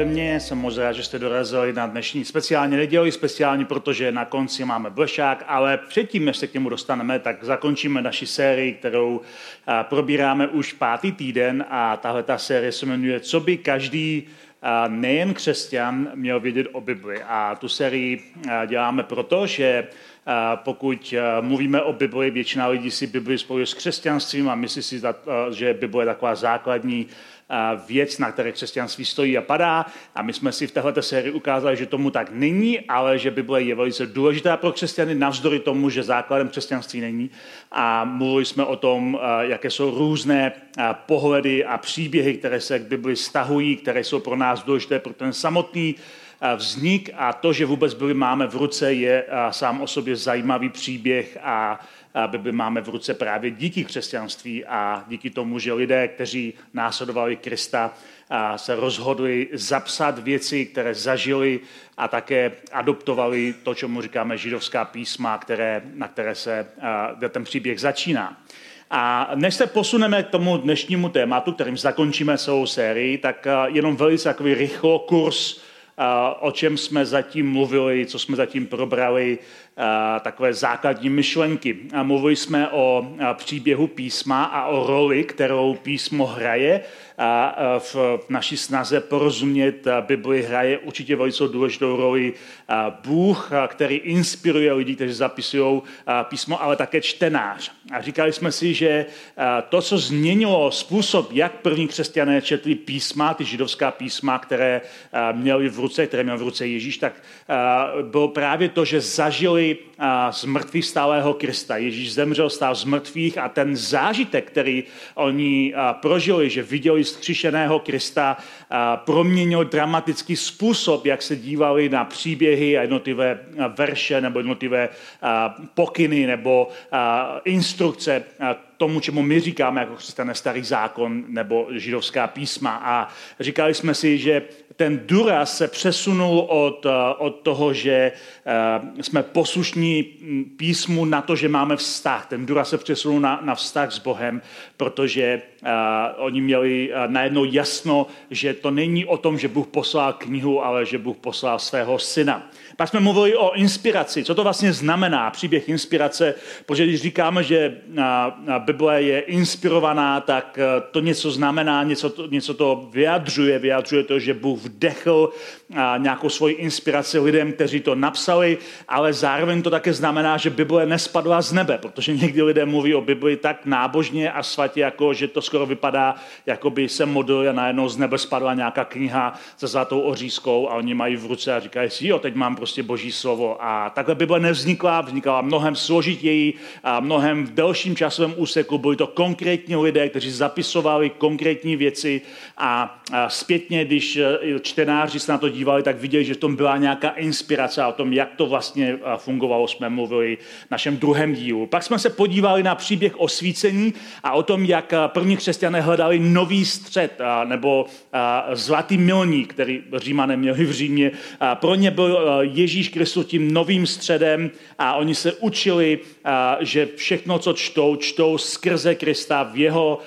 Ode mě. Jsem moc rád, že jste dorazili na dnešní speciální neděli, speciální, protože na konci máme blešák, ale předtím, než se k němu dostaneme, tak zakončíme naši sérii, kterou probíráme už pátý týden a tahle ta série se jmenuje Co by každý nejen křesťan měl vědět o Bibli. A tu sérii děláme proto, že pokud mluvíme o Bibli, většina lidí si Bibli spojuje s křesťanstvím a myslí si, že Bible je taková základní věc, na které křesťanství stojí a padá. A my jsme si v této sérii ukázali, že tomu tak není, ale že Bible je velice důležitá pro křesťany, navzdory tomu, že základem křesťanství není. A mluvili jsme o tom, jaké jsou různé pohledy a příběhy, které se k Bibli stahují, které jsou pro nás důležité pro ten samotný vznik a to, že vůbec byli máme v ruce, je sám o sobě zajímavý příběh a Bibli máme v ruce právě díky křesťanství a díky tomu, že lidé, kteří následovali Krista, se rozhodli zapsat věci, které zažili a také adoptovali to, čemu říkáme židovská písma, které, na které se ten příběh začíná. A než se posuneme k tomu dnešnímu tématu, kterým zakončíme celou sérii, tak jenom velice takový rychlo kurz, o čem jsme zatím mluvili, co jsme zatím probrali, takové základní myšlenky. Mluvili jsme o příběhu písma a o roli, kterou písmo hraje v naší snaze porozumět Bibli hraje určitě velice důležitou roli Bůh, který inspiruje lidi, kteří zapisují písmo, ale také čtenář. A říkali jsme si, že to, co změnilo způsob, jak první křesťané četli písma, ty židovská písma, které měli v ruce, které měl v ruce Ježíš, tak bylo právě to, že zažili z mrtvých stálého Krista. Ježíš zemřel, stál z mrtvých a ten zážitek, který oni prožili, že viděli zkříšeného Krista, proměnil dramatický způsob, jak se dívali na příběhy a jednotlivé verše nebo jednotlivé pokyny nebo instrukce tomu, čemu my říkáme jako křesťané starý zákon nebo židovská písma. A říkali jsme si, že ten důraz se přesunul od, od toho, že jsme poslušní písmu na to, že máme vztah. Ten důraz se přesunul na, na vztah s Bohem, protože uh, oni měli najednou jasno, že to není o tom, že Bůh poslal knihu, ale že Bůh poslal svého syna. Pak jsme mluvili o inspiraci. Co to vlastně znamená, příběh inspirace? Protože když říkáme, že Bible je inspirovaná, tak e, to něco znamená, něco to, něco to vyjadřuje. Vyjadřuje to, že Bůh vdechl nějakou svoji inspiraci lidem, kteří to napsali, ale zároveň to také znamená, že Bible nespadla z nebe, protože někdy lidé mluví o Bibli tak nábožně a svatě, jako že to skoro vypadá, jako by se modlili a najednou z nebe spadla nějaká kniha se zlatou ořízkou a oni mají v ruce a říkají si, jo, teď mám prostě boží slovo. A takhle Bible nevznikla, vznikala mnohem složitěji a mnohem v delším časovém úseku. Byli to konkrétní lidé, kteří zapisovali konkrétní věci a, zpětně, když e, čtenáři se na to dívali, tak viděli, že v tom byla nějaká inspirace o tom, jak to vlastně fungovalo, jsme mluvili v našem druhém dílu. Pak jsme se podívali na příběh osvícení a o tom, jak první křesťané hledali nový střed nebo zlatý milník, který Římané měli v Římě. Pro ně byl Ježíš Kristus tím novým středem a oni se učili, že všechno, co čtou, čtou skrze Krista v jeho,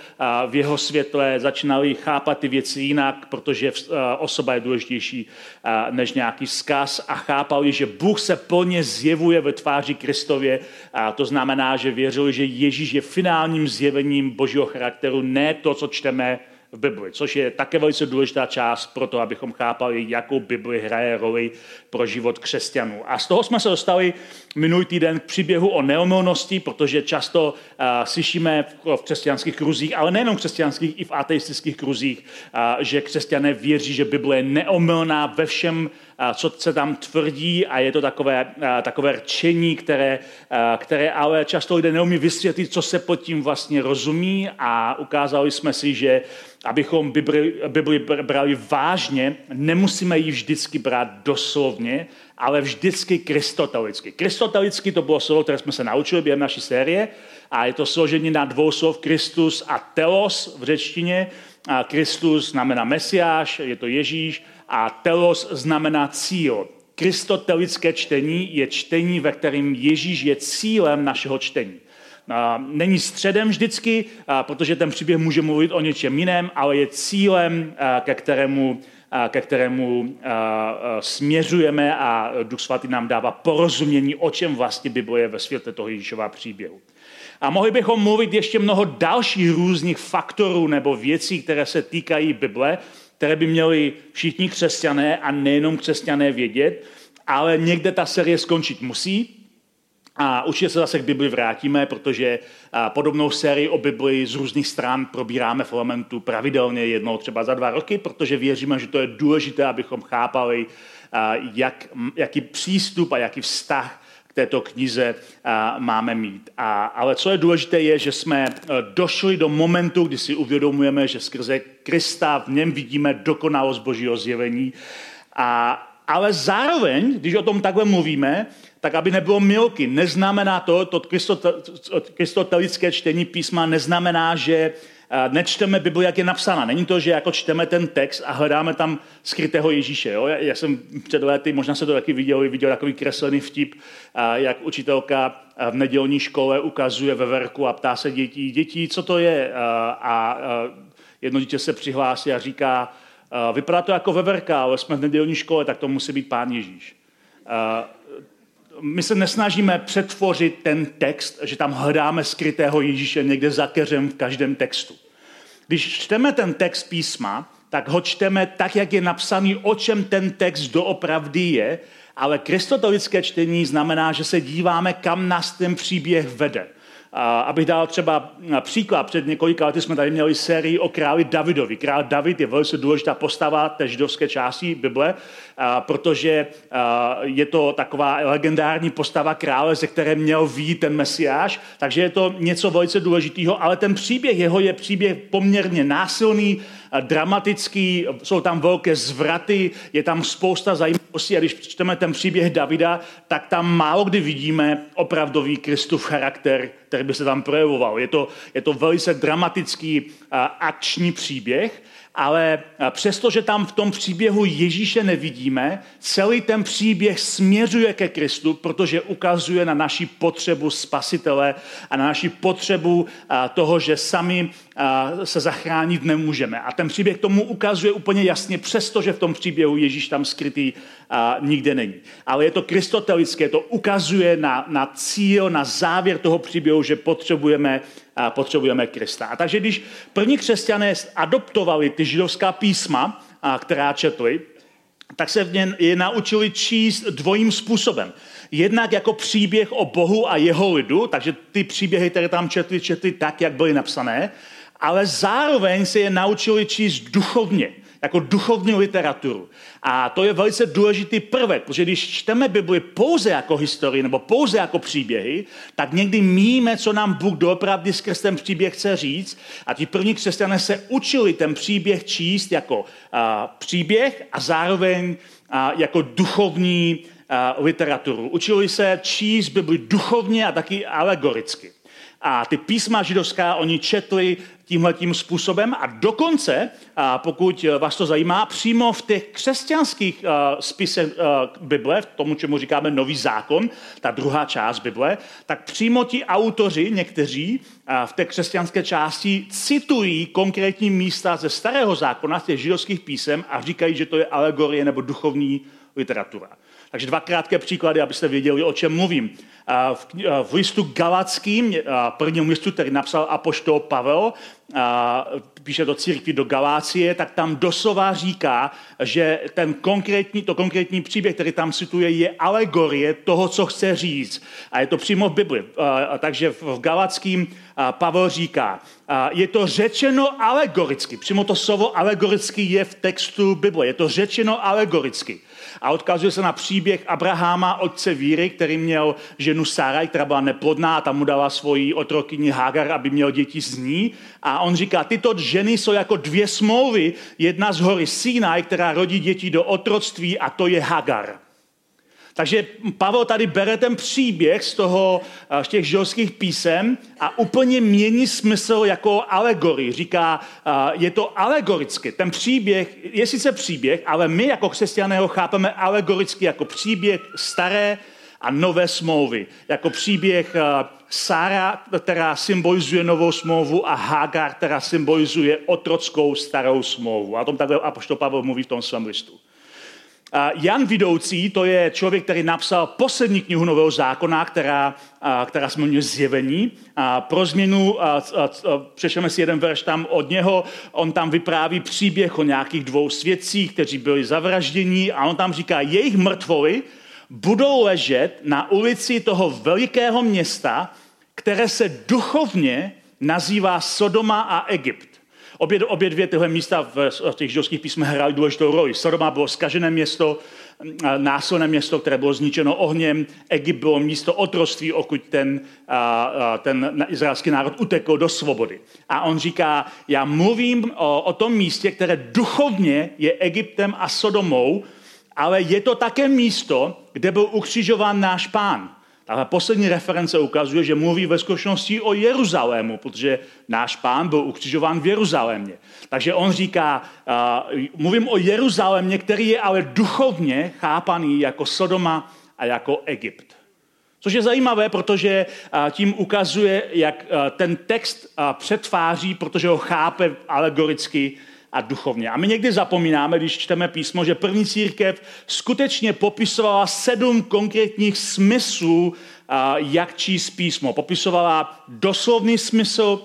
v jeho světle, začínali chápat ty věci jinak, protože osoba je důležitější než nějaký vzkaz a chápali, že Bůh se plně zjevuje ve tváři Kristově. A to znamená, že věřili, že Ježíš je finálním zjevením božího charakteru, ne to, co čteme v Bibli, což je také velice důležitá část pro to, abychom chápali, jakou Bibli hraje roli pro život křesťanů. A z toho jsme se dostali minulý týden k příběhu o neomilnosti, protože často uh, slyšíme v, v křesťanských kruzích, ale nejenom křesťanských, i v ateistických kruzích, uh, že křesťané věří, že Bible je neomilná ve všem, co se tam tvrdí a je to takové, takové rčení, které, které ale často lidé neumí vysvětlit, co se pod tím vlastně rozumí a ukázali jsme si, že abychom Bibli, Bibli brali vážně, nemusíme ji vždycky brát doslovně, ale vždycky kristotelicky. Kristotelicky to bylo slovo, které jsme se naučili během naší série a je to složení na dvou slov Kristus a telos v řečtině. A Kristus znamená Mesiáš, je to Ježíš a telos znamená cíl. Kristotelické čtení je čtení, ve kterém Ježíš je cílem našeho čtení. Není středem vždycky, protože ten příběh může mluvit o něčem jiném, ale je cílem, ke kterému, ke kterému směřujeme a Duch Svatý nám dává porozumění, o čem vlastně Bible je ve světle toho Ježíšova příběhu. A mohli bychom mluvit ještě mnoho dalších různých faktorů nebo věcí, které se týkají Bible, které by měli všichni křesťané a nejenom křesťané vědět, ale někde ta série skončit musí, a určitě se zase k Bibli vrátíme, protože podobnou sérii o Bibli z různých stran probíráme v Elementu pravidelně jednou třeba za dva roky, protože věříme, že to je důležité, abychom chápali, jak, jaký přístup a jaký vztah k této knize máme mít. A, ale co je důležité, je, že jsme e, došli do momentu, kdy si uvědomujeme, že skrze Krista v něm vidíme dokonalost Božího zjevení. A, ale zároveň, když o tom takhle mluvíme, tak aby nebylo milky. Neznamená to, to kristotelické čtení písma neznamená, že nečteme Bibli, jak je napsána. Není to, že jako čteme ten text a hledáme tam skrytého Ježíše. Jo? Já, já jsem před lety, možná se to taky viděl, viděl takový kreslený vtip, jak učitelka v nedělní škole ukazuje ve verku a ptá se dětí, dětí, co to je? A jedno dítě se přihlásí a říká, vypadá to jako veverka, ale jsme v nedělní škole, tak to musí být pán Ježíš my se nesnažíme přetvořit ten text, že tam hledáme skrytého Ježíše někde za keřem v každém textu. Když čteme ten text písma, tak ho čteme tak, jak je napsaný, o čem ten text doopravdy je, ale kristotolické čtení znamená, že se díváme, kam nás ten příběh vede. A abych dal třeba příklad, před několika lety jsme tady měli sérii o králi Davidovi. Král David je velice důležitá postava té židovské části Bible, protože je to taková legendární postava krále, ze které měl výjít ten mesiáš, takže je to něco velice důležitého, ale ten příběh jeho je příběh poměrně násilný, dramatický, jsou tam velké zvraty, je tam spousta zajímavostí a když čteme ten příběh Davida, tak tam málo kdy vidíme opravdový Kristův charakter, který by se tam projevoval. Je to, je to velice dramatický akční příběh, ale přestože tam v tom příběhu Ježíše nevidíme, celý ten příběh směřuje ke Kristu, protože ukazuje na naši potřebu spasitele a na naši potřebu toho, že sami se zachránit nemůžeme. A ten příběh tomu ukazuje úplně jasně, přestože v tom příběhu Ježíš tam skrytý nikde není. Ale je to kristotelické, to ukazuje na, na cíl, na závěr toho příběhu, že potřebujeme potřebujeme Krista. A takže když první křesťané adoptovali ty židovská písma, která četli, tak se v ně je naučili číst dvojím způsobem. Jednak jako příběh o Bohu a jeho lidu, takže ty příběhy, které tam četli, četli tak, jak byly napsané, ale zároveň se je naučili číst duchovně jako duchovní literaturu. A to je velice důležitý prvek, protože když čteme Bibli pouze jako historii nebo pouze jako příběhy, tak někdy míme, co nám Bůh doopravdy skrz ten příběh chce říct. A ti první křesťané se učili ten příběh číst jako uh, příběh a zároveň uh, jako duchovní uh, literaturu. Učili se číst Bibli duchovně a taky alegoricky. A ty písma židovská oni četli tímhletím způsobem a dokonce, a pokud vás to zajímá, přímo v těch křesťanských spisech Bible, v tomu, čemu říkáme Nový zákon, ta druhá část Bible, tak přímo ti autoři, někteří v té křesťanské části citují konkrétní místa ze starého zákona, z těch židovských písem a říkají, že to je alegorie nebo duchovní literatura. Takže dva krátké příklady, abyste věděli, o čem mluvím. V listu Galackým, prvním listu, který napsal apoštol Pavel, píše do církvi do Galácie, tak tam doslova říká, že ten konkrétní, to konkrétní příběh, který tam cituje, je alegorie toho, co chce říct. A je to přímo v Bibli. Takže v Galackým Pavel říká, je to řečeno alegoricky. Přímo to slovo alegoricky je v textu Bible. Je to řečeno alegoricky a odkazuje se na příběh Abraháma, otce víry, který měl ženu Saraj, která byla neplodná a tam mu dala svoji otrokyni Hagar, aby měl děti z ní. A on říká, tyto ženy jsou jako dvě smlouvy, jedna z hory Sinai, která rodí děti do otroctví a to je Hagar. Takže Pavel tady bere ten příběh z, toho, eh, z těch židovských písem a úplně mění smysl jako alegorii. Říká, eh, je to alegoricky. Ten příběh je sice příběh, ale my jako křesťané ho chápeme alegoricky jako příběh staré a nové smlouvy. Jako příběh eh, Sára, která symbolizuje novou smlouvu a Hagar, která symbolizuje otrockou starou smlouvu. A o tom takhle Apoštol Pavel mluví v tom svém listu. Jan Vidoucí, to je člověk, který napsal poslední knihu Nového zákona, která, která se jmenuje Zjevení. A pro změnu přešleme si jeden verš tam od něho. On tam vypráví příběh o nějakých dvou svědcích, kteří byli zavražděni a on tam říká, jejich mrtvoly budou ležet na ulici toho velikého města, které se duchovně nazývá Sodoma a Egypt. Obě, obě dvě tyhle místa v, v těch židovských písmech hrály důležitou roli. Sodoma bylo skažené město, násilné město, které bylo zničeno ohněm. Egypt bylo místo otroství, okud ten, ten izraelský národ utekl do svobody. A on říká, já mluvím o, o tom místě, které duchovně je Egyptem a Sodomou, ale je to také místo, kde byl ukřižován náš pán. Ale poslední reference ukazuje, že mluví ve skutečnosti o Jeruzalému, protože náš pán byl ukřižován v Jeruzalémě. Takže on říká, uh, mluvím o Jeruzalémě, který je ale duchovně chápaný jako Sodoma a jako Egypt. Což je zajímavé, protože tím ukazuje, jak ten text přetváří, protože ho chápe alegoricky a duchovně. A my někdy zapomínáme, když čteme písmo, že první církev skutečně popisovala sedm konkrétních smyslů, jak číst písmo. Popisovala doslovný smysl,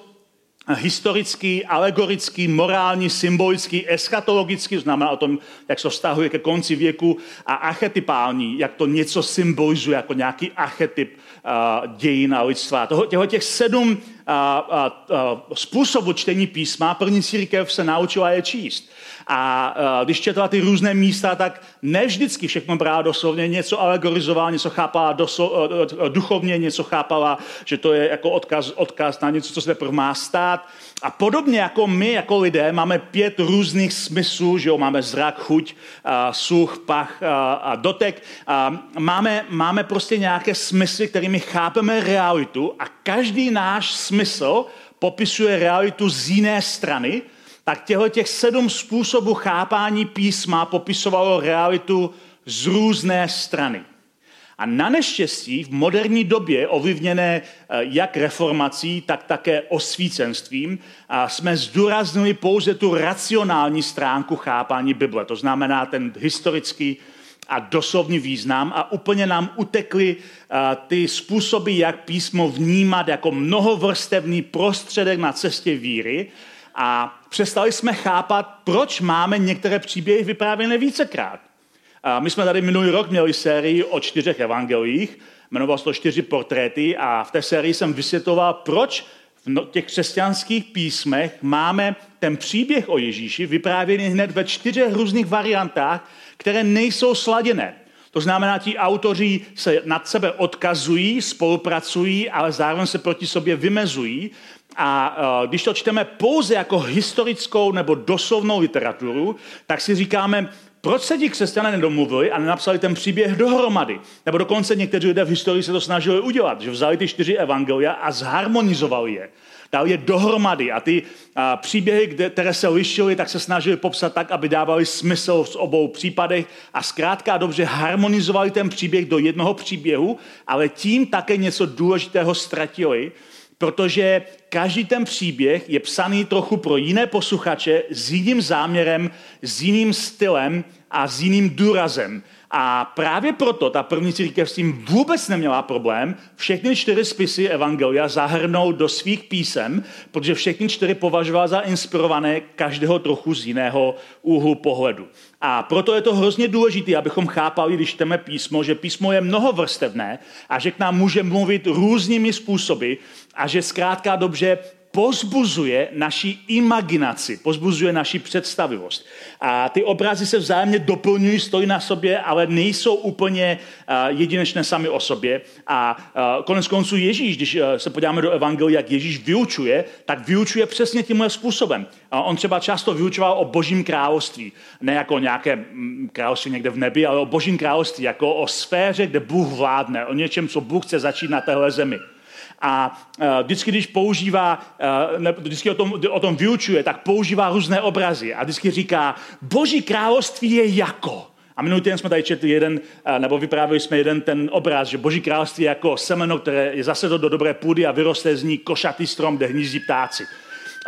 historický, alegorický, morální, symbolický, eschatologický, znamená o tom, jak se vztahuje ke konci věku, a archetypální, jak to něco symbolizuje, jako nějaký archetyp uh, dějin a lidstva. Toho, těho těch sedm uh, uh, způsobů čtení písma první církev se naučila je číst. A uh, když četla ty různé místa, tak ne vždycky všechno brala doslovně, něco alegorizovala, něco chápala doslo, uh, duchovně, něco chápala, že to je jako odkaz, odkaz na něco, co se teprve má stát. A podobně jako my, jako lidé, máme pět různých smyslů, že jo, máme zrak, chuť, sluch, pach a dotek. Máme, máme prostě nějaké smysly, kterými chápeme realitu a každý náš smysl popisuje realitu z jiné strany, tak těchto těch sedm způsobů chápání písma popisovalo realitu z různé strany. A na neštěstí v moderní době, ovlivněné eh, jak reformací, tak také osvícenstvím, jsme zdůraznili pouze tu racionální stránku chápání Bible. To znamená ten historický a doslovný význam a úplně nám utekly eh, ty způsoby, jak písmo vnímat jako mnohovrstevný prostředek na cestě víry a přestali jsme chápat, proč máme některé příběhy vyprávěné vícekrát. A my jsme tady minulý rok měli sérii o čtyřech evangelích, jmenoval se to čtyři portréty a v té sérii jsem vysvětloval, proč v no, těch křesťanských písmech máme ten příběh o Ježíši vyprávěný hned ve čtyřech různých variantách, které nejsou sladěné. To znamená, ti autoři se nad sebe odkazují, spolupracují, ale zároveň se proti sobě vymezují. A uh, když to čteme pouze jako historickou nebo doslovnou literaturu, tak si říkáme, proč se ti křesťané nedomluvili a nenapsali ten příběh dohromady? Nebo dokonce někteří lidé v historii se to snažili udělat, že vzali ty čtyři evangelia a zharmonizovali je. Dali je dohromady a ty a, příběhy, které se lišily, tak se snažili popsat tak, aby dávali smysl v obou případech a zkrátka dobře harmonizovali ten příběh do jednoho příběhu, ale tím také něco důležitého ztratili, protože každý ten příběh je psaný trochu pro jiné posluchače s jiným záměrem, s jiným stylem a s jiným důrazem. A právě proto ta první církev s tím vůbec neměla problém všechny čtyři spisy Evangelia zahrnout do svých písem, protože všechny čtyři považovala za inspirované každého trochu z jiného úhlu pohledu. A proto je to hrozně důležité, abychom chápali, když čteme písmo, že písmo je mnohovrstevné a že k nám může mluvit různými způsoby a že zkrátka dobře pozbuzuje naši imaginaci, pozbuzuje naši představivost. A ty obrazy se vzájemně doplňují, stojí na sobě, ale nejsou úplně jedinečné sami o sobě. A konec konců Ježíš, když e, se podíváme do Evangelia, jak Ježíš vyučuje, tak vyučuje přesně tímhle způsobem. On třeba často vyučoval o božím království. Ne jako nějaké mm, království někde v nebi, ale o božím království, jako o sféře, kde Bůh vládne, o něčem, co Bůh chce začít na téhle zemi. A uh, vždycky, když používá, ne, vždycky o tom, o tom vyučuje, tak používá různé obrazy a vždycky říká, boží království je jako. A minulý týden jsme tady četli jeden, uh, nebo vyprávěli jsme jeden ten obraz, že boží království je jako semeno, které je zase do dobré půdy a vyroste z ní košatý strom, kde hnízdí ptáci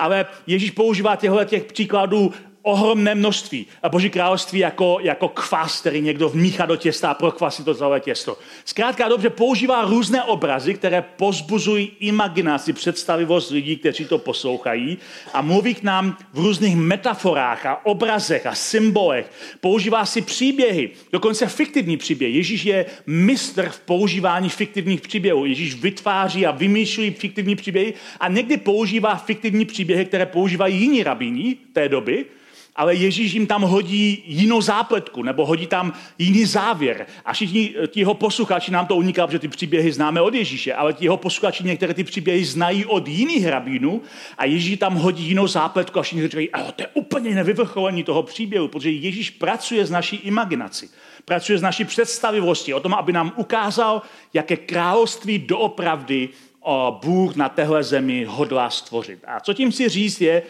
ale Ježíš používá těchto těch příkladů ohromné množství. A Boží království jako, jako kvas, který někdo vmíchá do těsta a prokvasí to celé těsto. Zkrátka dobře používá různé obrazy, které pozbuzují imaginaci, představivost lidí, kteří to poslouchají a mluví k nám v různých metaforách a obrazech a symbolech. Používá si příběhy, dokonce fiktivní příběhy. Ježíš je mistr v používání fiktivních příběhů. Ježíš vytváří a vymýšlí fiktivní příběhy a někdy používá fiktivní příběhy, které používají jiní rabíni té doby, ale Ježíš jim tam hodí jinou zápletku, nebo hodí tam jiný závěr. A všichni eh, ti jeho posluchači nám to uniká, protože ty příběhy známe od Ježíše, ale ti jeho posluchači některé ty příběhy znají od jiných rabínů a Ježíš tam hodí jinou zápletku a všichni říkají, ale to je úplně nevyvrcholení toho příběhu, protože Ježíš pracuje s naší imaginací, pracuje s naší představivostí, o tom, aby nám ukázal, jaké království doopravdy Bůh na téhle zemi hodlá stvořit. A co tím chci říct je,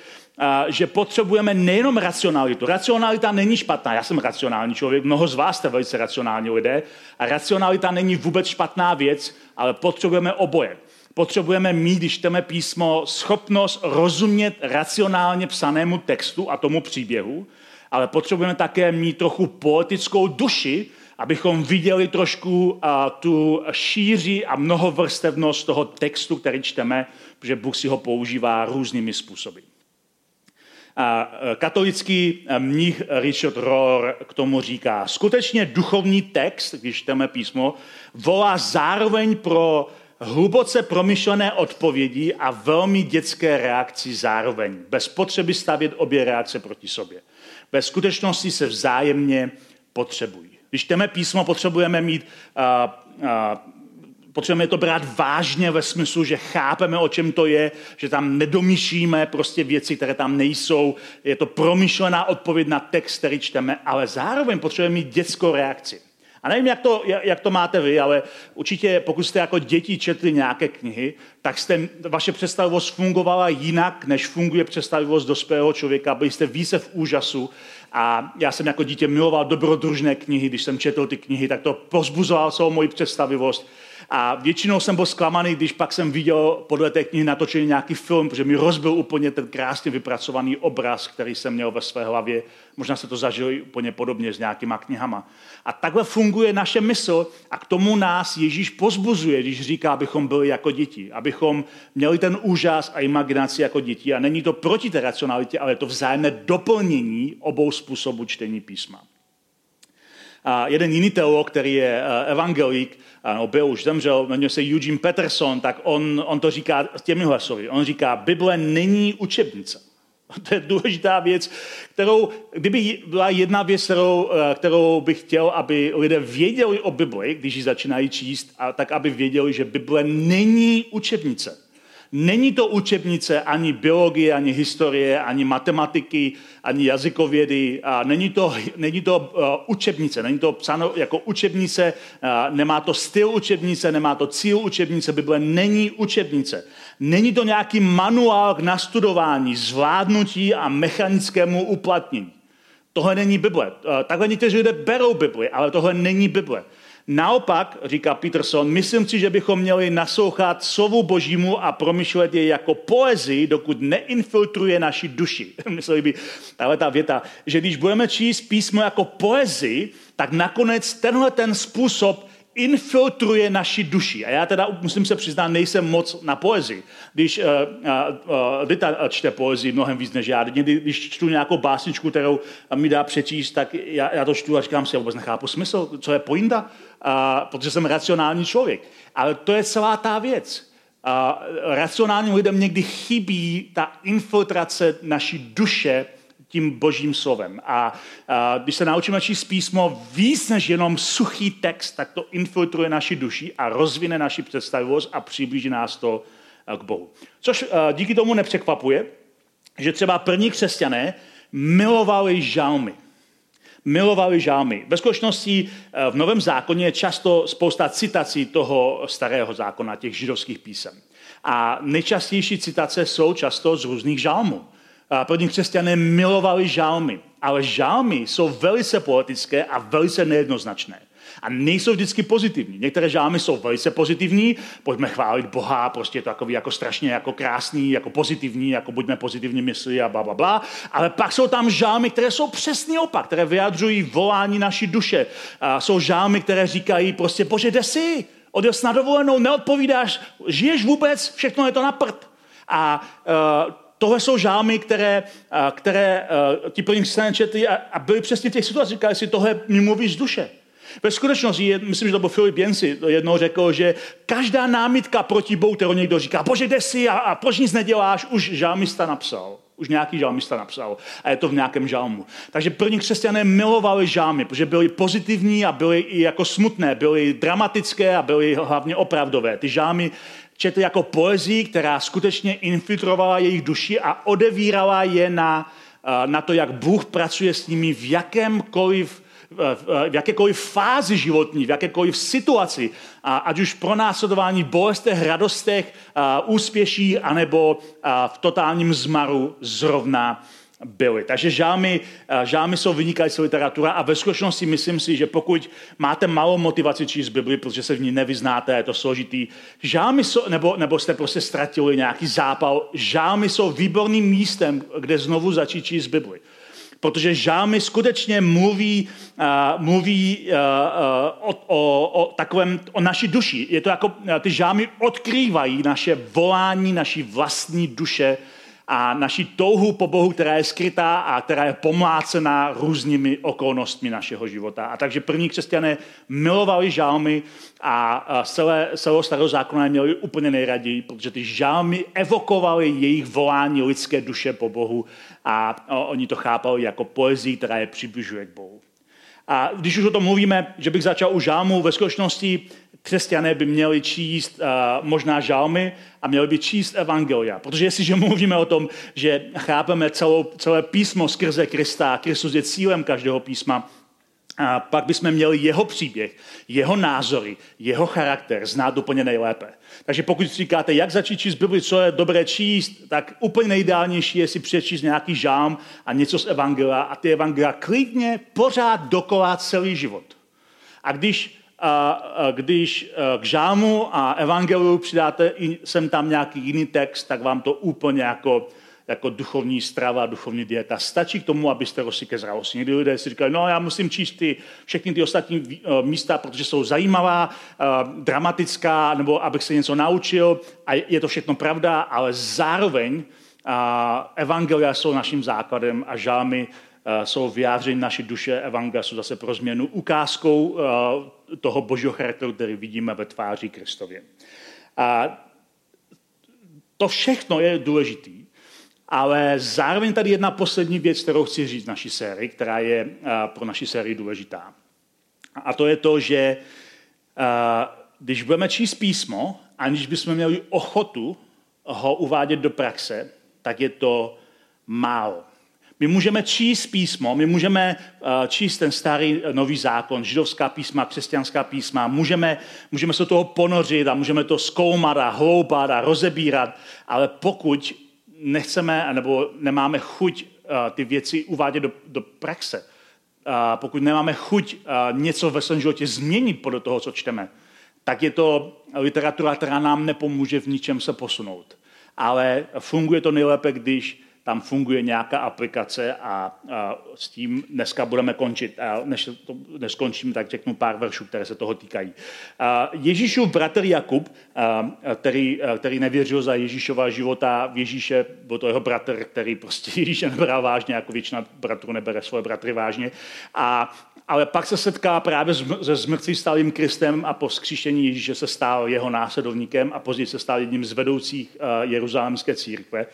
že potřebujeme nejenom racionalitu. Racionalita není špatná, já jsem racionální člověk, mnoho z vás jste velice racionální lidé a racionalita není vůbec špatná věc, ale potřebujeme oboje. Potřebujeme mít, když čteme písmo, schopnost rozumět racionálně psanému textu a tomu příběhu, ale potřebujeme také mít trochu poetickou duši, abychom viděli trošku tu šíři a mnohovrstevnost toho textu, který čteme, protože Bůh si ho používá různými způsoby. A e, katolický e, mních Richard Rohr k tomu říká, skutečně duchovní text, když čteme písmo, volá zároveň pro hluboce promyšlené odpovědi a velmi dětské reakci zároveň, bez potřeby stavět obě reakce proti sobě. Ve skutečnosti se vzájemně potřebují. Když čteme písmo, potřebujeme mít uh, uh, potřebujeme to brát vážně ve smyslu, že chápeme, o čem to je, že tam nedomýšlíme prostě věci, které tam nejsou. Je to promyšlená odpověď na text, který čteme, ale zároveň potřebujeme mít dětskou reakci. A nevím, jak to, jak to máte vy, ale určitě pokud jste jako děti četli nějaké knihy, tak jste, vaše představivost fungovala jinak, než funguje představivost dospělého člověka. Byli jste více v úžasu. A já jsem jako dítě miloval dobrodružné knihy. Když jsem četl ty knihy, tak to pozbuzovalo celou moji představivost. A většinou jsem byl zklamaný, když pak jsem viděl podle té knihy natočený nějaký film, protože mi rozbil úplně ten krásně vypracovaný obraz, který jsem měl ve své hlavě. Možná se to zažili úplně podobně s nějakýma knihama. A takhle funguje naše mysl a k tomu nás Ježíš pozbuzuje, když říká, abychom byli jako děti, abychom měli ten úžas a imaginaci jako děti. A není to proti té racionalitě, ale je to vzájemné doplnění obou způsobů čtení písma. A jeden jiný teolog, který je eh, evangelík, ano, byl už zemřel, jmenuje se Eugene Peterson, tak on, on to říká těmi hlasovy. On říká, Bible není učebnice. To je důležitá věc, kterou, kdyby byla jedna věc, kterou, eh, kterou bych chtěl, aby lidé věděli o Bibli, když ji začínají číst, a tak aby věděli, že Bible není učebnice. Není to učebnice ani biologie, ani historie, ani matematiky, ani jazykovědy. A není to, není to uh, učebnice, není to psáno jako učebnice, uh, nemá to styl učebnice, nemá to cíl učebnice. Bible není učebnice. Není to nějaký manuál k nastudování, zvládnutí a mechanickému uplatnění. Tohle není Bible. Uh, takhle někteří lidé berou Bibli, ale tohle není Bible. Naopak, říká Peterson, myslím si, že bychom měli naslouchat slovu božímu a promyšlet je jako poezii, dokud neinfiltruje naši duši. Mysleli by tahle ta věta, že když budeme číst písmo jako poezii, tak nakonec tenhle ten způsob infiltruje naši duši. A já teda musím se přiznat, nejsem moc na poezii. Když uh, uh, Dita čte poezii mnohem víc než já, někdy, když čtu nějakou básničku, kterou mi dá přečíst, tak já, já to čtu a říkám si, já vůbec nechápu smysl, co je pointa, uh, protože jsem racionální člověk. Ale to je celá ta věc. Uh, racionálním lidem někdy chybí ta infiltrace naší duše tím božím slovem. A, a když se naučíme číst písmo víc než jenom suchý text, tak to infiltruje naši duši a rozvine naši představivost a přiblíží nás to k Bohu. Což a, díky tomu nepřekvapuje, že třeba první křesťané milovali žalmy. Milovali žalmy. Ve skutečnosti v Novém zákoně je často spousta citací toho starého zákona, těch židovských písem. A nejčastější citace jsou často z různých žalmů první křesťané milovali žálmy, ale žálmy jsou velice poetické a velice nejednoznačné. A nejsou vždycky pozitivní. Některé žálmy jsou velice pozitivní, pojďme chválit Boha, prostě je to takový jako strašně jako krásný, jako pozitivní, jako buďme pozitivní mysli a bla, bla, bla. Ale pak jsou tam žálmy, které jsou přesný opak, které vyjadřují volání naší duše. A jsou žálmy, které říkají prostě, bože, kde jsi? Odjel na dovolenou, neodpovídáš, žiješ vůbec, všechno je to na prd. A uh, tohle jsou žámy, které, které ti první křesťané četli a, a byli přesně v těch situacích, říkali si, tohle mi mluví z duše. Ve skutečnosti, myslím, že to byl Filip Jensi, jednou řekl, že každá námitka proti Bohu, kterou někdo říká, bože, kde jsi a, a proč nic neděláš, už žálmista napsal. Už nějaký žálmista napsal a je to v nějakém žálmu. Takže první křesťané milovali žálmy, protože byly pozitivní a byly i jako smutné, byly dramatické a byly hlavně opravdové. Ty žálmy četli jako poezii, která skutečně infiltrovala jejich duši a odevírala je na, eh, na to, jak Bůh pracuje s nimi v jakémkoliv v jakékoliv fázi životní, v jakékoliv situaci, ať už pro následování bolestech, radostech, úspěší, anebo v totálním zmaru zrovna byly. Takže žámy, eh, žámy jsou vynikající literatura a ve skutečnosti myslím si, že pokud máte malou motivaci číst Bibli, protože se v ní nevyznáte, je to složitý, žámy jsou, nebo, nebo jste prostě ztratili nějaký zápal, žámy jsou výborným místem, kde znovu začít číst Bibli. Protože žámy skutečně mluví, uh, mluví uh, uh, o, o, o takovém, o naší duši. Je to jako, uh, ty žámy odkrývají naše volání, naší vlastní duše, a naší touhu po Bohu, která je skrytá a která je pomlácená různými okolnostmi našeho života. A takže první křesťané milovali žálmy a celé, celého starého zákona měli úplně nejraději, protože ty žálmy evokovaly jejich volání lidské duše po Bohu a oni to chápali jako poezii, která je přibližuje k Bohu. A když už o tom mluvíme, že bych začal u žálmu, ve skutečnosti křesťané by měli číst uh, možná žalmy a měli by číst evangelia. Protože jestliže mluvíme o tom, že chápeme celou, celé písmo skrze Krista, Kristus je cílem každého písma, a pak bychom měli jeho příběh, jeho názory, jeho charakter znát úplně nejlépe. Takže pokud říkáte, jak začít číst Bibli, co je dobré číst, tak úplně nejideálnější je si přečíst nějaký žám a něco z Evangelia a ty Evangelia klidně pořád dokola celý život. A když a když e, k žámu a evangeliu přidáte sem tam nějaký jiný text, tak vám to úplně jako, jako duchovní strava, duchovní dieta stačí k tomu, abyste rostli ke zralosti. Někdy lidé si říkají, no já musím číst ty, všechny ty ostatní e, místa, protože jsou zajímavá, e, dramatická, nebo abych se něco naučil a je to všechno pravda, ale zároveň evangelia jsou naším základem a žámy jsou vyjádření naší duše, evangelia jsou zase pro změnu ukázkou toho božího charakteru, který vidíme ve tváři Kristově. A to všechno je důležitý, ale zároveň tady jedna poslední věc, kterou chci říct naší sérii, která je pro naši sérii důležitá. A to je to, že když budeme číst písmo, aniž bychom měli ochotu ho uvádět do praxe, tak je to málo. My můžeme číst písmo, my můžeme eh, číst ten starý eh, nový zákon, židovská písma, křesťanská písma, můžeme, můžeme se toho ponořit a můžeme to zkoumat a hloubat a rozebírat, ale pokud nechceme nebo nemáme chuť eh, ty věci uvádět do, do praxe, pokud nemáme chuť něco ve svém životě změnit podle toho, co čteme, tak je to literatura, která nám nepomůže v ničem se posunout. Ale funguje to nejlépe, když tam funguje nějaká aplikace a, a s tím dneska budeme končit. A než to neskončím, tak řeknu pár veršů, které se toho týkají. A Ježíšův bratr Jakub, a, který, a, který nevěřil za Ježíšova života v Ježíše, byl to jeho bratr, který prostě Ježíše nebral vážně, jako většina bratrů nebere svoje bratry vážně. A, ale pak se setká právě se zmrtvý stálým Kristem a po skříšení Ježíše se stál jeho následovníkem a později se stal jedním z vedoucích jeruzalémské církve.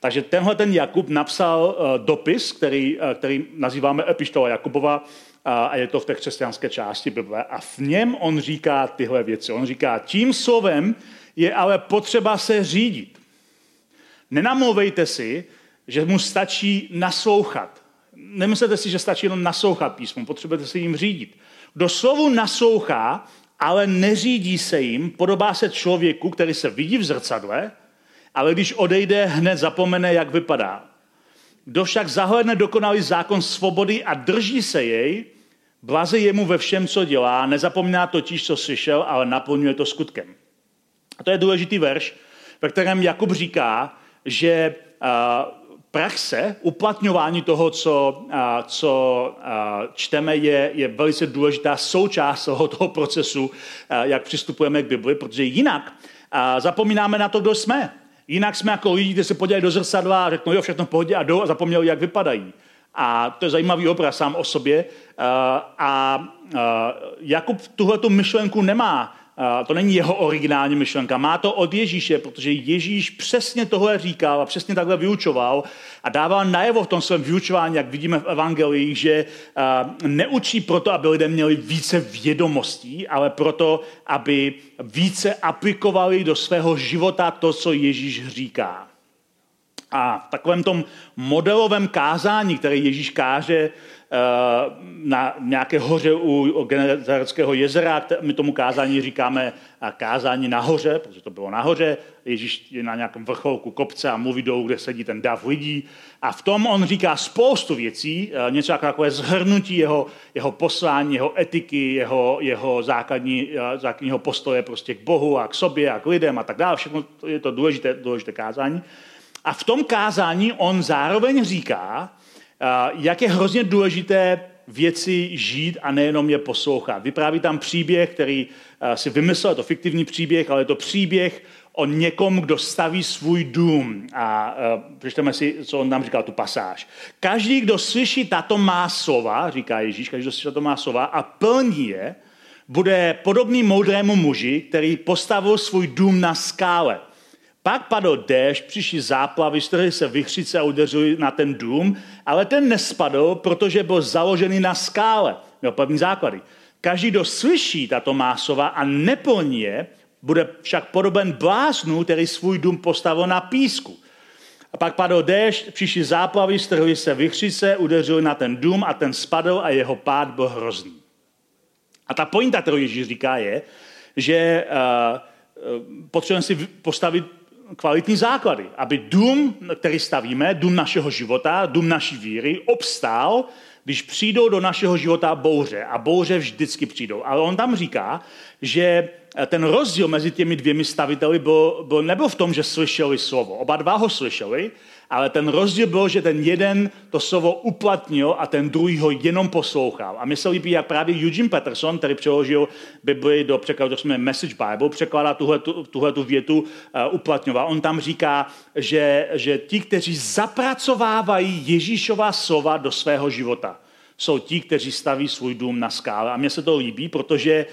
Takže tenhle ten Jakub napsal uh, dopis, který, uh, který nazýváme Epištola Jakubova, a je to v té křesťanské části Bible. A v něm on říká tyhle věci. On říká, tím slovem je ale potřeba se řídit. Nenamlouvejte si, že mu stačí naslouchat. Nemyslete si, že stačí jenom naslouchat písmu, potřebujete se jim řídit. Kdo slovu naslouchá, ale neřídí se jim, podobá se člověku, který se vidí v zrcadle, ale když odejde, hned zapomene, jak vypadá. Kdo však zahledne dokonalý zákon svobody a drží se jej, blaze jemu ve všem, co dělá, nezapomíná totiž, co slyšel, ale naplňuje to skutkem. A to je důležitý verš, ve kterém Jakub říká, že praxe, uplatňování toho, co, co čteme, je, je velice důležitá součást toho procesu, jak přistupujeme k Bibli, protože jinak zapomínáme na to, kdo jsme. Jinak jsme jako lidi, kteří se podívají do zrcadla a řeknou, jo, všechno v pohodě a jdou a zapomněli, jak vypadají. A to je zajímavý obraz sám o sobě. A Jakub tuhle myšlenku nemá. To není jeho originální myšlenka. Má to od Ježíše, protože Ježíš přesně tohle říkal a přesně takhle vyučoval a dával najevo v tom svém vyučování, jak vidíme v evangelii, že neučí proto, aby lidé měli více vědomostí, ale proto, aby více aplikovali do svého života to, co Ježíš říká. A v takovém tom modelovém kázání, které Ježíš káže na nějaké hoře u Genezareckého jezera. My tomu kázání říkáme eh, kázání nahoře, protože to bylo nahoře. Ježíš je na nějakém vrcholku kopce a mluví do, kde sedí ten dav lidí. A v tom on říká spoustu věcí, eh, něco jako takové zhrnutí jeho, jeho poslání, jeho etiky, jeho, jeho základní, základního postoje prostě k Bohu a k sobě a k lidem a tak dále. Všechno je to důležité, důležité kázání. A v tom kázání on zároveň říká, jak je hrozně důležité věci žít a nejenom je poslouchat. Vypráví tam příběh, který si vymyslel, je to fiktivní příběh, ale je to příběh o někom, kdo staví svůj dům. A přečteme si, co on nám říkal, tu pasáž. Každý, kdo slyší tato má slova, říká Ježíš, každý, kdo slyší tato má slova a plní je, bude podobný moudrému muži, který postavil svůj dům na skále. Pak padl déšť, přišli záplavy, strhly se vychřice a udeřili na ten dům, ale ten nespadl, protože byl založený na skále. Měl pevný základy. Každý, kdo slyší tato másova a neplní je, bude však podoben bláznu, který svůj dům postavil na písku. A pak padl déšť, přišli záplavy, strhly se vychřice, udeřili na ten dům a ten spadl a jeho pád byl hrozný. A ta pointa, kterou Ježíš říká, je, že uh, potřebujeme si postavit kvalitní základy, aby dům, který stavíme, dům našeho života, dům naší víry, obstál, když přijdou do našeho života bouře. A bouře vždycky přijdou. Ale on tam říká, že ten rozdíl mezi těmi dvěmi staviteli byl, byl nebyl v tom, že slyšeli slovo. Oba dva ho slyšeli, ale ten rozdíl byl, že ten jeden to slovo uplatnil a ten druhý ho jenom poslouchal. A mně se líbí, jak právě Eugene Peterson, který přeložil Bibli do překladu, jsme Message Bible, překládá tuhle, tuhle tu větu, uh, uplatňoval. On tam říká, že, že ti, kteří zapracovávají Ježíšová slova do svého života, jsou ti, kteří staví svůj dům na skále. A mně se to líbí, protože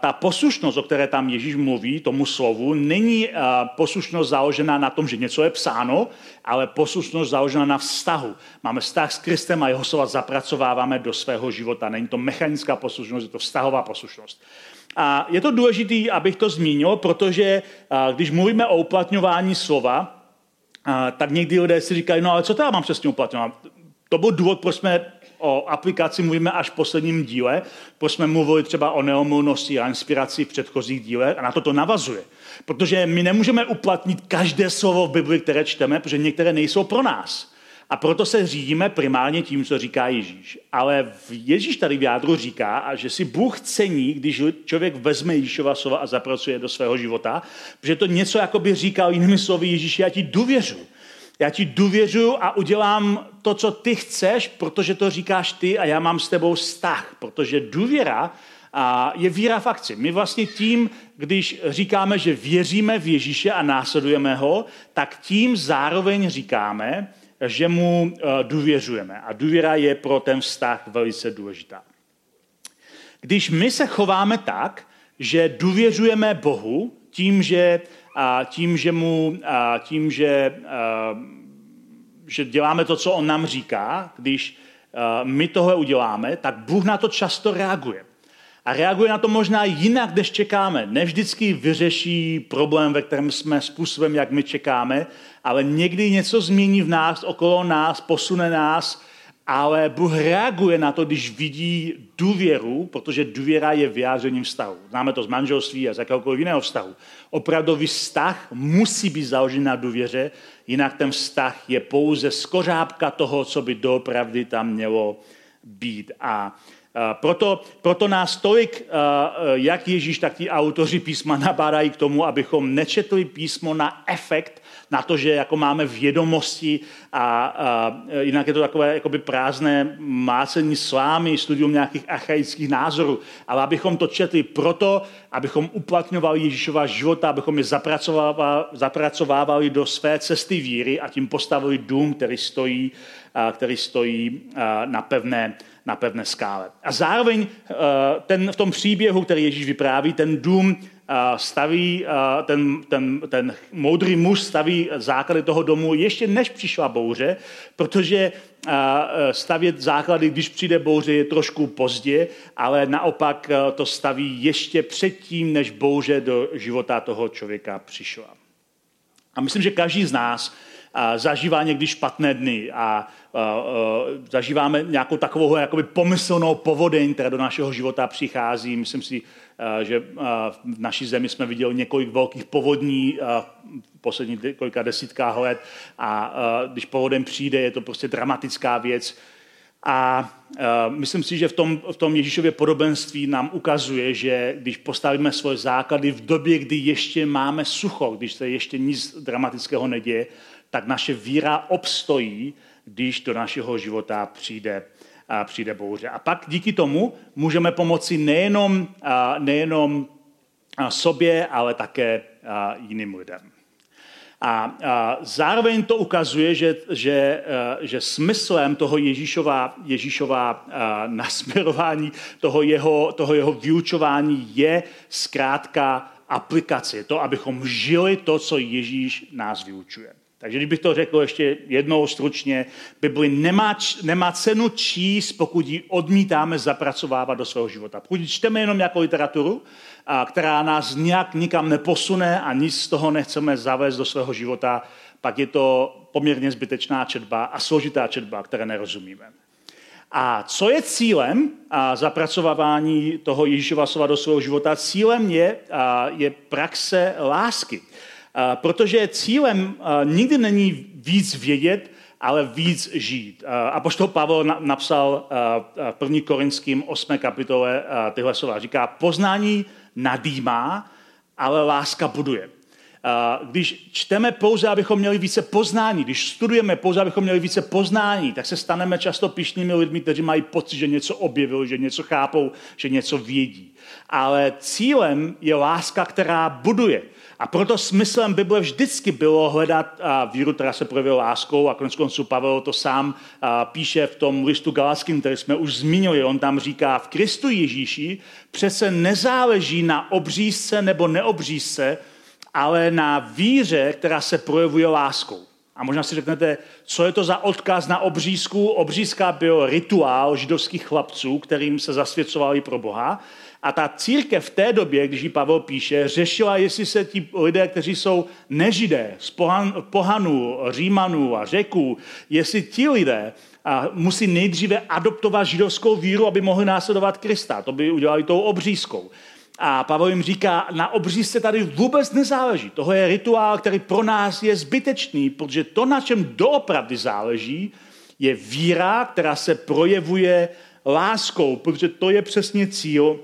ta poslušnost, o které tam Ježíš mluví, tomu slovu, není poslušnost založená na tom, že něco je psáno, ale poslušnost založená na vztahu. Máme vztah s Kristem a jeho slova zapracováváme do svého života. Není to mechanická poslušnost, je to vztahová poslušnost. A je to důležité, abych to zmínil, protože když mluvíme o uplatňování slova, tak někdy lidé si říkají, no ale co teda mám přesně uplatňovat? To byl důvod, proč jsme o aplikaci mluvíme až v posledním díle, proč jsme mluvili třeba o neomylnosti a inspiraci v předchozích dílech a na to to navazuje. Protože my nemůžeme uplatnit každé slovo v Bibli, které čteme, protože některé nejsou pro nás. A proto se řídíme primárně tím, co říká Ježíš. Ale Ježíš tady v jádru říká, že si Bůh cení, když člověk vezme Ježíšova slova a zapracuje do svého života, protože to něco jako by říkal jinými slovy Ježíši, já ti důvěřu. Já ti důvěřuju a udělám to, co ty chceš, protože to říkáš ty a já mám s tebou vztah. Protože důvěra je víra v akci. My vlastně tím, když říkáme, že věříme v Ježíše a následujeme ho, tak tím zároveň říkáme, že mu eh, důvěřujeme. A důvěra je pro ten vztah velice důležitá. Když my se chováme tak, že důvěřujeme Bohu tím, že, tím, že, mu, tím, že, že děláme to, co on nám říká, když my toho uděláme, tak Bůh na to často reaguje. A reaguje na to možná jinak, než čekáme. Ne vždycky vyřeší problém, ve kterém jsme způsobem, jak my čekáme, ale někdy něco změní v nás, okolo nás, posune nás, ale Bůh reaguje na to, když vidí důvěru, protože důvěra je vyjádřením vztahu. Známe to z manželství a z jakéhokoliv jiného vztahu. Opravdový vztah musí být založen na důvěře, jinak ten vztah je pouze skořápka toho, co by doopravdy tam mělo být. A proto, proto nás tolik, jak Ježíš, tak ti autoři písma nabádají k tomu, abychom nečetli písmo na efekt, na to, že jako máme vědomosti a, a jinak je to takové jakoby prázdné mácení slámy, studium nějakých archaických názorů, ale abychom to četli proto, abychom uplatňovali Ježíšova života, abychom je zapracovávali, zapracovávali do své cesty víry a tím postavili dům, který stojí, který stojí na pevné, na pevné skále. A zároveň ten, v tom příběhu, který Ježíš vypráví, ten dům staví, ten, ten, ten moudrý muž staví základy toho domu ještě než přišla bouře, protože stavět základy, když přijde bouře, je trošku pozdě, ale naopak to staví ještě předtím, než bouře do života toho člověka přišla. A myslím, že každý z nás zažívá někdy špatné dny a zažíváme nějakou takovou jakoby pomyslnou povodeň, která do našeho života přichází. Myslím si, že v naší zemi jsme viděli několik velkých povodní v posledních kolika desítkách let a když povodeň přijde, je to prostě dramatická věc. A myslím si, že v tom, v tom Ježíšově podobenství nám ukazuje, že když postavíme svoje základy v době, kdy ještě máme sucho, když se ještě nic dramatického neděje, tak naše víra obstojí, když do našeho života přijde, přijde bouře. A pak díky tomu můžeme pomoci nejenom, nejenom sobě, ale také jiným lidem. A, zároveň to ukazuje, že, že, že smyslem toho Ježíšova, Ježíšova nasměrování, toho jeho, toho jeho vyučování je zkrátka aplikace. To, abychom žili to, co Ježíš nás vyučuje. Takže když bych to řekl ještě jednou stručně, Bibli nemá, nemá cenu číst, pokud ji odmítáme zapracovávat do svého života. Pokud čteme jenom jako literaturu, a která nás nějak nikam neposune a nic z toho nechceme zavést do svého života, pak je to poměrně zbytečná četba a složitá četba, které nerozumíme. A co je cílem a zapracovávání toho Ježíšova slova do svého života? Cílem je, je praxe lásky. Protože cílem nikdy není víc vědět, ale víc žít. A poštol Pavel napsal v 1. Korinským 8. kapitole tyhle slova. Říká, poznání nadýmá, ale láska buduje. Když čteme pouze, abychom měli více poznání, když studujeme pouze, abychom měli více poznání, tak se staneme často pišnými lidmi, kteří mají pocit, že něco objevili, že něco chápou, že něco vědí. Ale cílem je láska, která buduje. A proto smyslem Bible vždycky bylo hledat víru, která se projevila láskou a konec konců Pavel to sám píše v tom listu Galaským, který jsme už zmínili. On tam říká, v Kristu Ježíši přece nezáleží na obřízce nebo neobřízce, ale na víře, která se projevuje láskou. A možná si řeknete, co je to za odkaz na obřízku? Obřízka byl rituál židovských chlapců, kterým se zasvěcovali pro Boha. A ta církev v té době, když ji Pavel píše, řešila, jestli se ti lidé, kteří jsou nežidé, z pohan, pohanů, římanů a řeků, jestli ti lidé a musí nejdříve adoptovat židovskou víru, aby mohli následovat Krista. To by udělali tou obřízkou. A Pavel jim říká, na obřízce tady vůbec nezáleží. Toho je rituál, který pro nás je zbytečný, protože to, na čem doopravdy záleží, je víra, která se projevuje láskou, protože to je přesně cíl,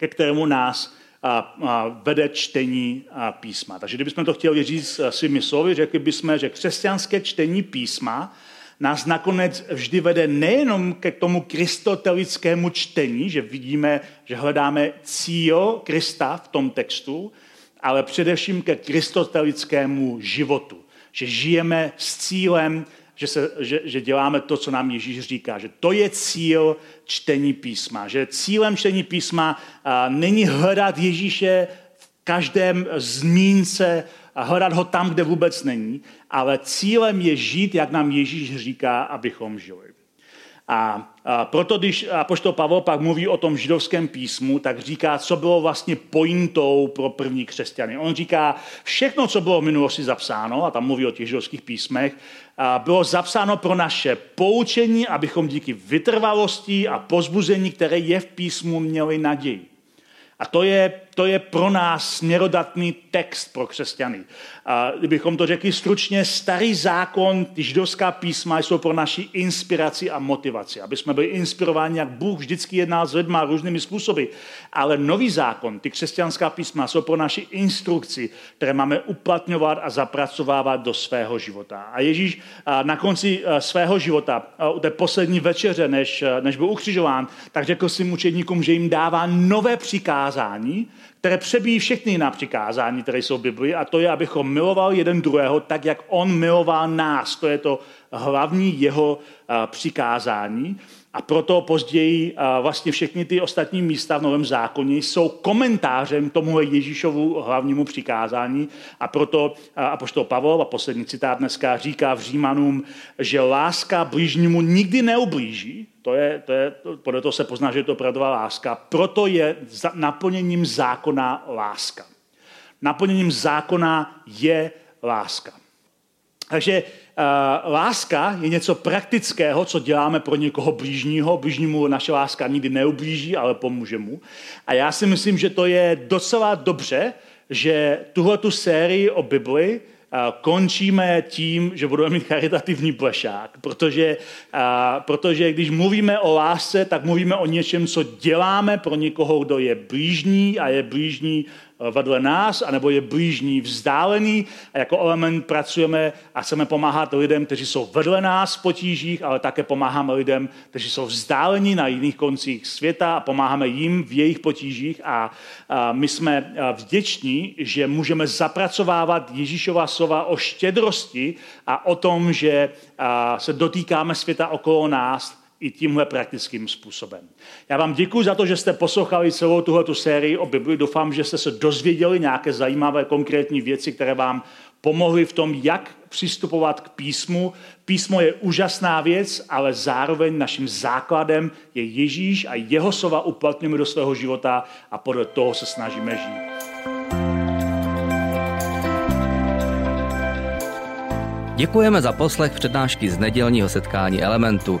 ke kterému nás a, a vede čtení a písma. Takže kdybychom to chtěli říct svými slovy, řekli bychom, že křesťanské čtení písma nás nakonec vždy vede nejenom ke tomu kristotelickému čtení, že vidíme, že hledáme cíl Krista v tom textu, ale především ke kristotelickému životu. Že žijeme s cílem, že, se, že, že děláme to, co nám Ježíš říká. Že to je cíl čtení písma. Že cílem čtení písma a, není hledat Ježíše v každém zmínce a hledat ho tam, kde vůbec není, ale cílem je žít, jak nám Ježíš říká, abychom žili. A, proto, když apoštol Pavel pak mluví o tom židovském písmu, tak říká, co bylo vlastně pointou pro první křesťany. On říká, všechno, co bylo v minulosti zapsáno, a tam mluví o těch židovských písmech, bylo zapsáno pro naše poučení, abychom díky vytrvalosti a pozbuzení, které je v písmu, měli naději. A to je, to je pro nás směrodatný text pro křesťany. A kdybychom to řekli stručně, starý zákon, ty židovská písma jsou pro naši inspiraci a motivaci, aby jsme byli inspirováni, jak Bůh vždycky jedná s lidmi různými způsoby. Ale nový zákon, ty křesťanská písma jsou pro naši instrukci, které máme uplatňovat a zapracovávat do svého života. A Ježíš na konci svého života, u té poslední večeře, než, než byl ukřižován, tak řekl svým učedníkům, že jim dává nové přikázání, které přebíjí všechny jiná přikázání, které jsou v Biblii, a to je, abychom miloval jeden druhého tak, jak on miloval nás. To je to hlavní jeho přikázání. A proto později vlastně všechny ty ostatní místa v Novém zákoně jsou komentářem tomu Ježíšovu hlavnímu přikázání. A proto Apoštol Pavel, a poslední citát dneska, říká v Římanům, že láska blížnímu nikdy neublíží, to je, to je, podle toho se pozná, že je to opravdová láska. Proto je naplněním zákona láska. Naplněním zákona je láska. Takže láska je něco praktického, co děláme pro někoho blížního. Blížnímu naše láska nikdy neublíží, ale pomůže mu. A já si myslím, že to je docela dobře, že tuhle tu sérii o Bibli končíme tím, že budeme mít charitativní plešák, protože, protože když mluvíme o lásce, tak mluvíme o něčem, co děláme pro někoho, kdo je blížní a je blížní vedle nás, anebo je blížní vzdálený. A jako element pracujeme a chceme pomáhat lidem, kteří jsou vedle nás v potížích, ale také pomáháme lidem, kteří jsou vzdálení na jiných koncích světa a pomáháme jim v jejich potížích. A, a my jsme vděční, že můžeme zapracovávat Ježíšova slova o štědrosti a o tom, že se dotýkáme světa okolo nás i tímhle praktickým způsobem. Já vám děkuji za to, že jste poslouchali celou tuhle sérii o Bibli. Doufám, že jste se dozvěděli nějaké zajímavé konkrétní věci, které vám pomohly v tom, jak přistupovat k písmu. Písmo je úžasná věc, ale zároveň naším základem je Ježíš a jeho slova uplatňujeme do svého života a podle toho se snažíme žít. Děkujeme za poslech přednášky z nedělního setkání Elementu.